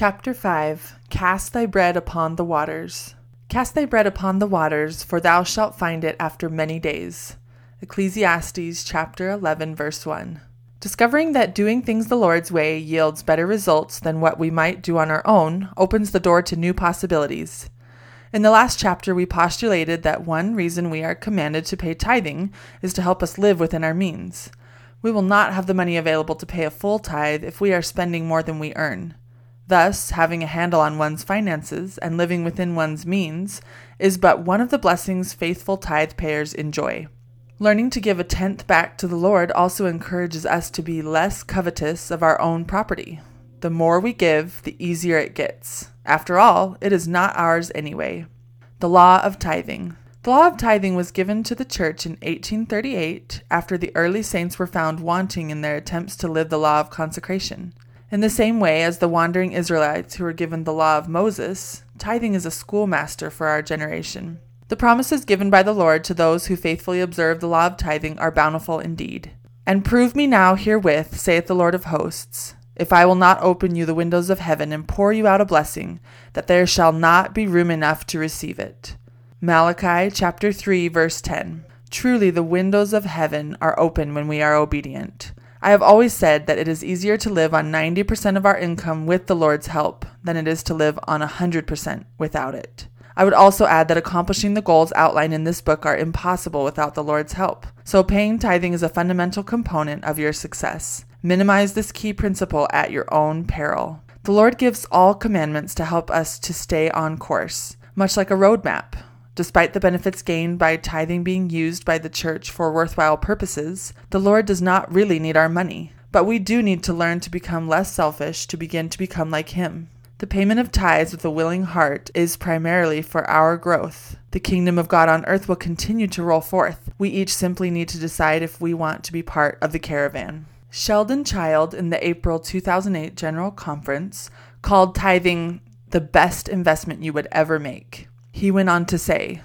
Chapter 5 Cast thy bread upon the waters. Cast thy bread upon the waters, for thou shalt find it after many days. Ecclesiastes chapter 11, verse 1. Discovering that doing things the Lord's way yields better results than what we might do on our own opens the door to new possibilities. In the last chapter, we postulated that one reason we are commanded to pay tithing is to help us live within our means. We will not have the money available to pay a full tithe if we are spending more than we earn. Thus, having a handle on one's finances and living within one's means is but one of the blessings faithful tithe payers enjoy. Learning to give a tenth back to the Lord also encourages us to be less covetous of our own property. The more we give, the easier it gets. After all, it is not ours anyway. The Law of Tithing. The law of tithing was given to the church in 1838 after the early saints were found wanting in their attempts to live the law of consecration. In the same way as the wandering Israelites who were given the law of Moses, tithing is a schoolmaster for our generation. The promises given by the Lord to those who faithfully observe the law of tithing are bountiful indeed. And prove me now herewith, saith the Lord of hosts, if I will not open you the windows of heaven and pour you out a blessing, that there shall not be room enough to receive it. Malachi chapter 3 verse 10. Truly the windows of heaven are open when we are obedient. I have always said that it is easier to live on 90% of our income with the Lord's help than it is to live on 100% without it. I would also add that accomplishing the goals outlined in this book are impossible without the Lord's help. So, paying tithing is a fundamental component of your success. Minimize this key principle at your own peril. The Lord gives all commandments to help us to stay on course, much like a roadmap. Despite the benefits gained by tithing being used by the church for worthwhile purposes, the Lord does not really need our money. But we do need to learn to become less selfish to begin to become like Him. The payment of tithes with a willing heart is primarily for our growth. The kingdom of God on earth will continue to roll forth. We each simply need to decide if we want to be part of the caravan. Sheldon Child, in the April 2008 General Conference, called tithing the best investment you would ever make. He went on to say,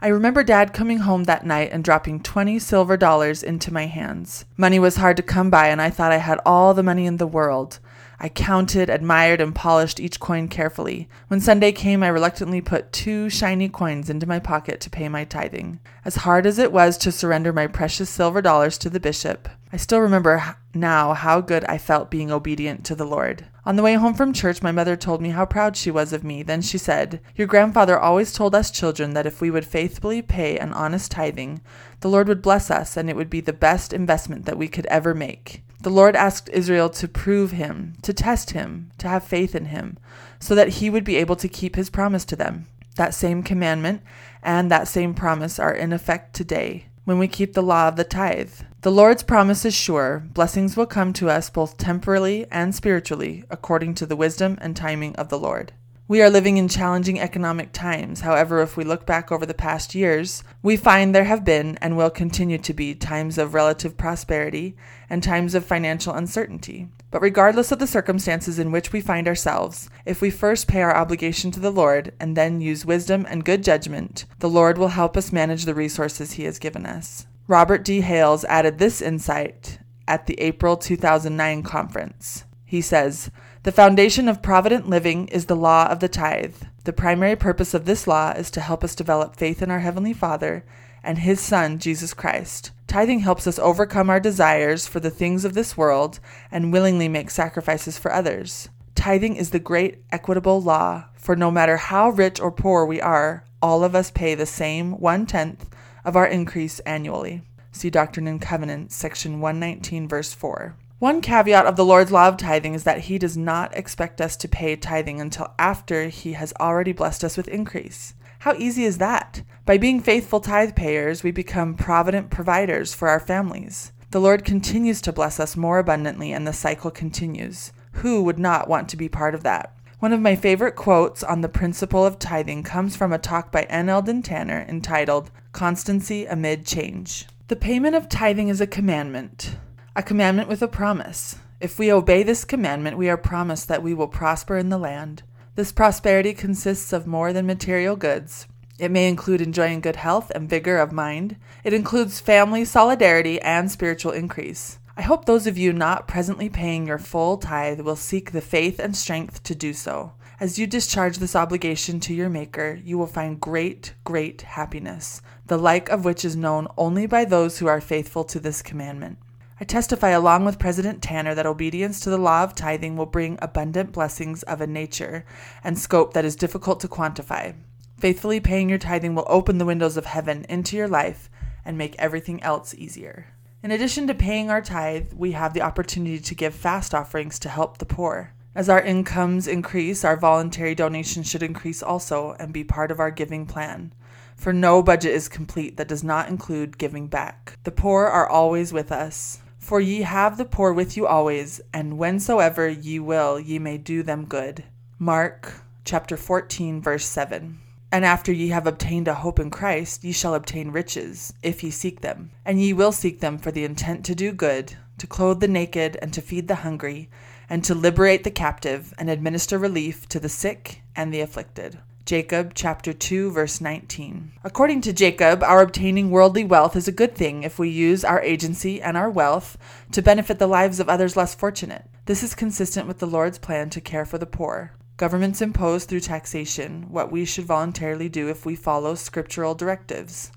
I remember Dad coming home that night and dropping 20 silver dollars into my hands. Money was hard to come by, and I thought I had all the money in the world. I counted, admired, and polished each coin carefully. When Sunday came, I reluctantly put two shiny coins into my pocket to pay my tithing. As hard as it was to surrender my precious silver dollars to the bishop, I still remember now how good I felt being obedient to the Lord. On the way home from church, my mother told me how proud she was of me. Then she said, Your grandfather always told us children that if we would faithfully pay an honest tithing, the Lord would bless us and it would be the best investment that we could ever make. The Lord asked Israel to prove him, to test him, to have faith in him, so that he would be able to keep his promise to them. That same commandment and that same promise are in effect today when we keep the law of the tithe. The Lord's promise is sure. Blessings will come to us both temporally and spiritually, according to the wisdom and timing of the Lord. We are living in challenging economic times. However, if we look back over the past years, we find there have been and will continue to be times of relative prosperity and times of financial uncertainty. But regardless of the circumstances in which we find ourselves, if we first pay our obligation to the Lord and then use wisdom and good judgment, the Lord will help us manage the resources He has given us. Robert D. Hales added this insight at the April 2009 conference. He says, the foundation of provident living is the law of the tithe. The primary purpose of this law is to help us develop faith in our Heavenly Father and His Son, Jesus Christ. Tithing helps us overcome our desires for the things of this world and willingly make sacrifices for others. Tithing is the great equitable law, for no matter how rich or poor we are, all of us pay the same one tenth of our increase annually. See Doctrine and Covenants, section 119, verse 4. One caveat of the Lord's law of tithing is that He does not expect us to pay tithing until after He has already blessed us with increase. How easy is that? By being faithful tithe payers, we become provident providers for our families. The Lord continues to bless us more abundantly, and the cycle continues. Who would not want to be part of that? One of my favorite quotes on the principle of tithing comes from a talk by N. Eldon Tanner entitled Constancy Amid Change. The payment of tithing is a commandment a commandment with a promise. If we obey this commandment, we are promised that we will prosper in the land. This prosperity consists of more than material goods. It may include enjoying good health and vigor of mind. It includes family solidarity and spiritual increase. I hope those of you not presently paying your full tithe will seek the faith and strength to do so. As you discharge this obligation to your Maker, you will find great, great happiness, the like of which is known only by those who are faithful to this commandment. I testify along with President Tanner that obedience to the law of tithing will bring abundant blessings of a nature and scope that is difficult to quantify. Faithfully paying your tithing will open the windows of heaven into your life and make everything else easier. In addition to paying our tithe, we have the opportunity to give fast offerings to help the poor. As our incomes increase, our voluntary donations should increase also and be part of our giving plan. For no budget is complete that does not include giving back. The poor are always with us. For ye have the poor with you always, and whensoever ye will, ye may do them good. Mark chapter 14, verse 7. And after ye have obtained a hope in Christ, ye shall obtain riches, if ye seek them. And ye will seek them for the intent to do good, to clothe the naked, and to feed the hungry, and to liberate the captive, and administer relief to the sick and the afflicted. Jacob chapter 2 verse 19. According to Jacob, our obtaining worldly wealth is a good thing if we use our agency and our wealth to benefit the lives of others less fortunate. This is consistent with the Lord's plan to care for the poor. Governments impose through taxation what we should voluntarily do if we follow scriptural directives.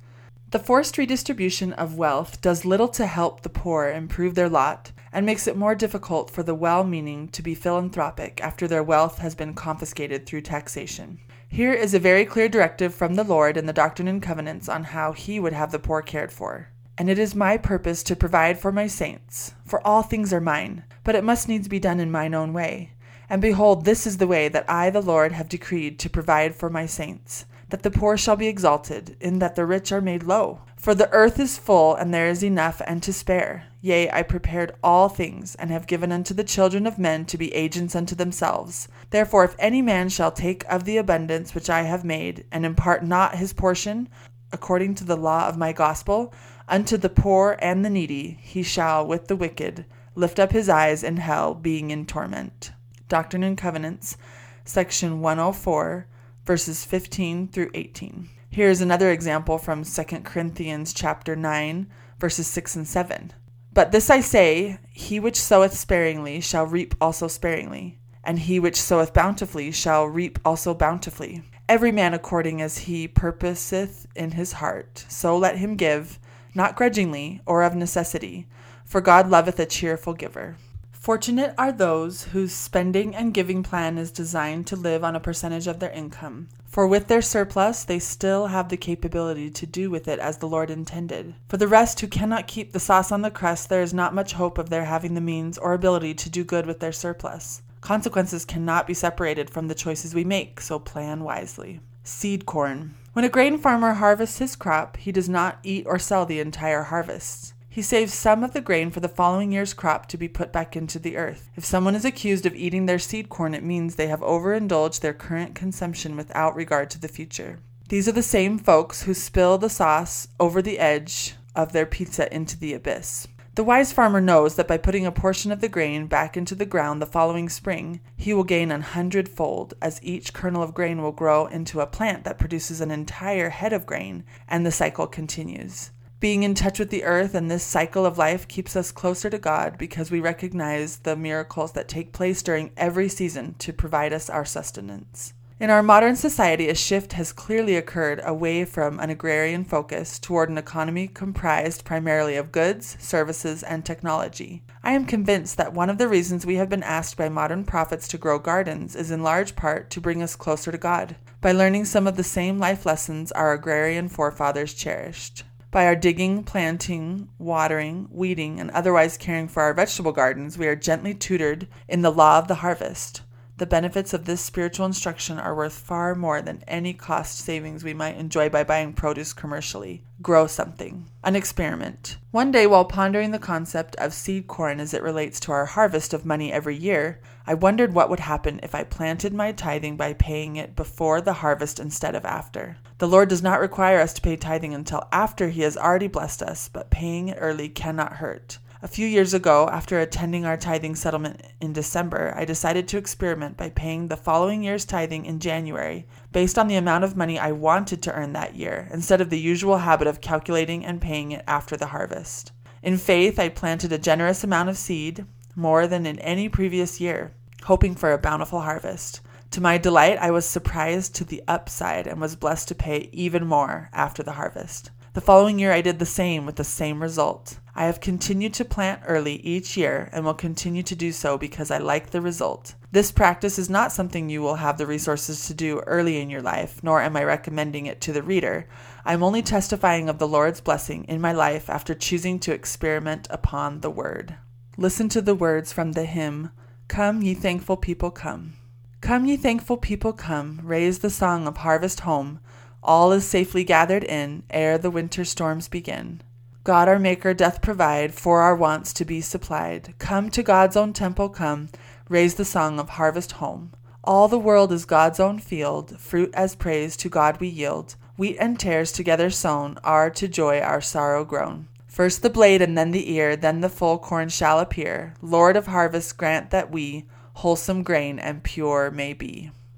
The forced redistribution of wealth does little to help the poor improve their lot and makes it more difficult for the well meaning to be philanthropic after their wealth has been confiscated through taxation. Here is a very clear directive from the Lord in the Doctrine and Covenants on how He would have the poor cared for. And it is my purpose to provide for my saints, for all things are mine, but it must needs be done in mine own way. And behold, this is the way that I, the Lord, have decreed to provide for my saints, that the poor shall be exalted, in that the rich are made low. For the earth is full, and there is enough and to spare. Yea, I prepared all things, and have given unto the children of men to be agents unto themselves. Therefore, if any man shall take of the abundance which I have made, and impart not his portion, according to the law of my gospel, unto the poor and the needy, he shall, with the wicked, lift up his eyes in hell, being in torment. Doctrine and Covenants, section 104, verses 15 through 18. Here is another example from 2 Corinthians chapter 9, verses 6 and 7. But this I say, he which soweth sparingly shall reap also sparingly, and he which soweth bountifully shall reap also bountifully. Every man according as he purposeth in his heart, so let him give, not grudgingly or of necessity, for God loveth a cheerful giver. Fortunate are those whose spending and giving plan is designed to live on a percentage of their income, for with their surplus they still have the capability to do with it as the Lord intended. For the rest who cannot keep the sauce on the crust, there is not much hope of their having the means or ability to do good with their surplus. Consequences cannot be separated from the choices we make, so plan wisely. Seed corn. When a grain farmer harvests his crop, he does not eat or sell the entire harvest. He saves some of the grain for the following year's crop to be put back into the earth. If someone is accused of eating their seed corn, it means they have overindulged their current consumption without regard to the future. These are the same folks who spill the sauce over the edge of their pizza into the abyss. The wise farmer knows that by putting a portion of the grain back into the ground the following spring, he will gain an hundredfold, as each kernel of grain will grow into a plant that produces an entire head of grain, and the cycle continues. Being in touch with the earth and this cycle of life keeps us closer to God because we recognize the miracles that take place during every season to provide us our sustenance. In our modern society, a shift has clearly occurred away from an agrarian focus toward an economy comprised primarily of goods, services, and technology. I am convinced that one of the reasons we have been asked by modern prophets to grow gardens is in large part to bring us closer to God, by learning some of the same life lessons our agrarian forefathers cherished. By our digging, planting, watering, weeding, and otherwise caring for our vegetable gardens, we are gently tutored in the law of the harvest. The benefits of this spiritual instruction are worth far more than any cost savings we might enjoy by buying produce commercially. Grow something. An experiment. One day, while pondering the concept of seed corn as it relates to our harvest of money every year, I wondered what would happen if I planted my tithing by paying it before the harvest instead of after. The Lord does not require us to pay tithing until after He has already blessed us, but paying it early cannot hurt. A few years ago, after attending our tithing settlement in December, I decided to experiment by paying the following year's tithing in January based on the amount of money I wanted to earn that year, instead of the usual habit of calculating and paying it after the harvest. In faith, I planted a generous amount of seed, more than in any previous year, hoping for a bountiful harvest. To my delight, I was surprised to the upside and was blessed to pay even more after the harvest. The following year, I did the same with the same result. I have continued to plant early each year and will continue to do so because I like the result. This practice is not something you will have the resources to do early in your life, nor am I recommending it to the reader. I am only testifying of the Lord's blessing in my life after choosing to experiment upon the Word. Listen to the words from the hymn, Come, ye thankful people, come. Come, ye thankful people, come, raise the song of harvest home. All is safely gathered in ere the winter storms begin. God our Maker doth provide for our wants to be supplied. Come to God's own temple, come, raise the song of harvest home. All the world is God's own field, fruit as praise to God we yield. Wheat and tares together sown are to joy our sorrow grown. First the blade and then the ear, then the full corn shall appear. Lord of harvest, grant that we wholesome grain and pure may be.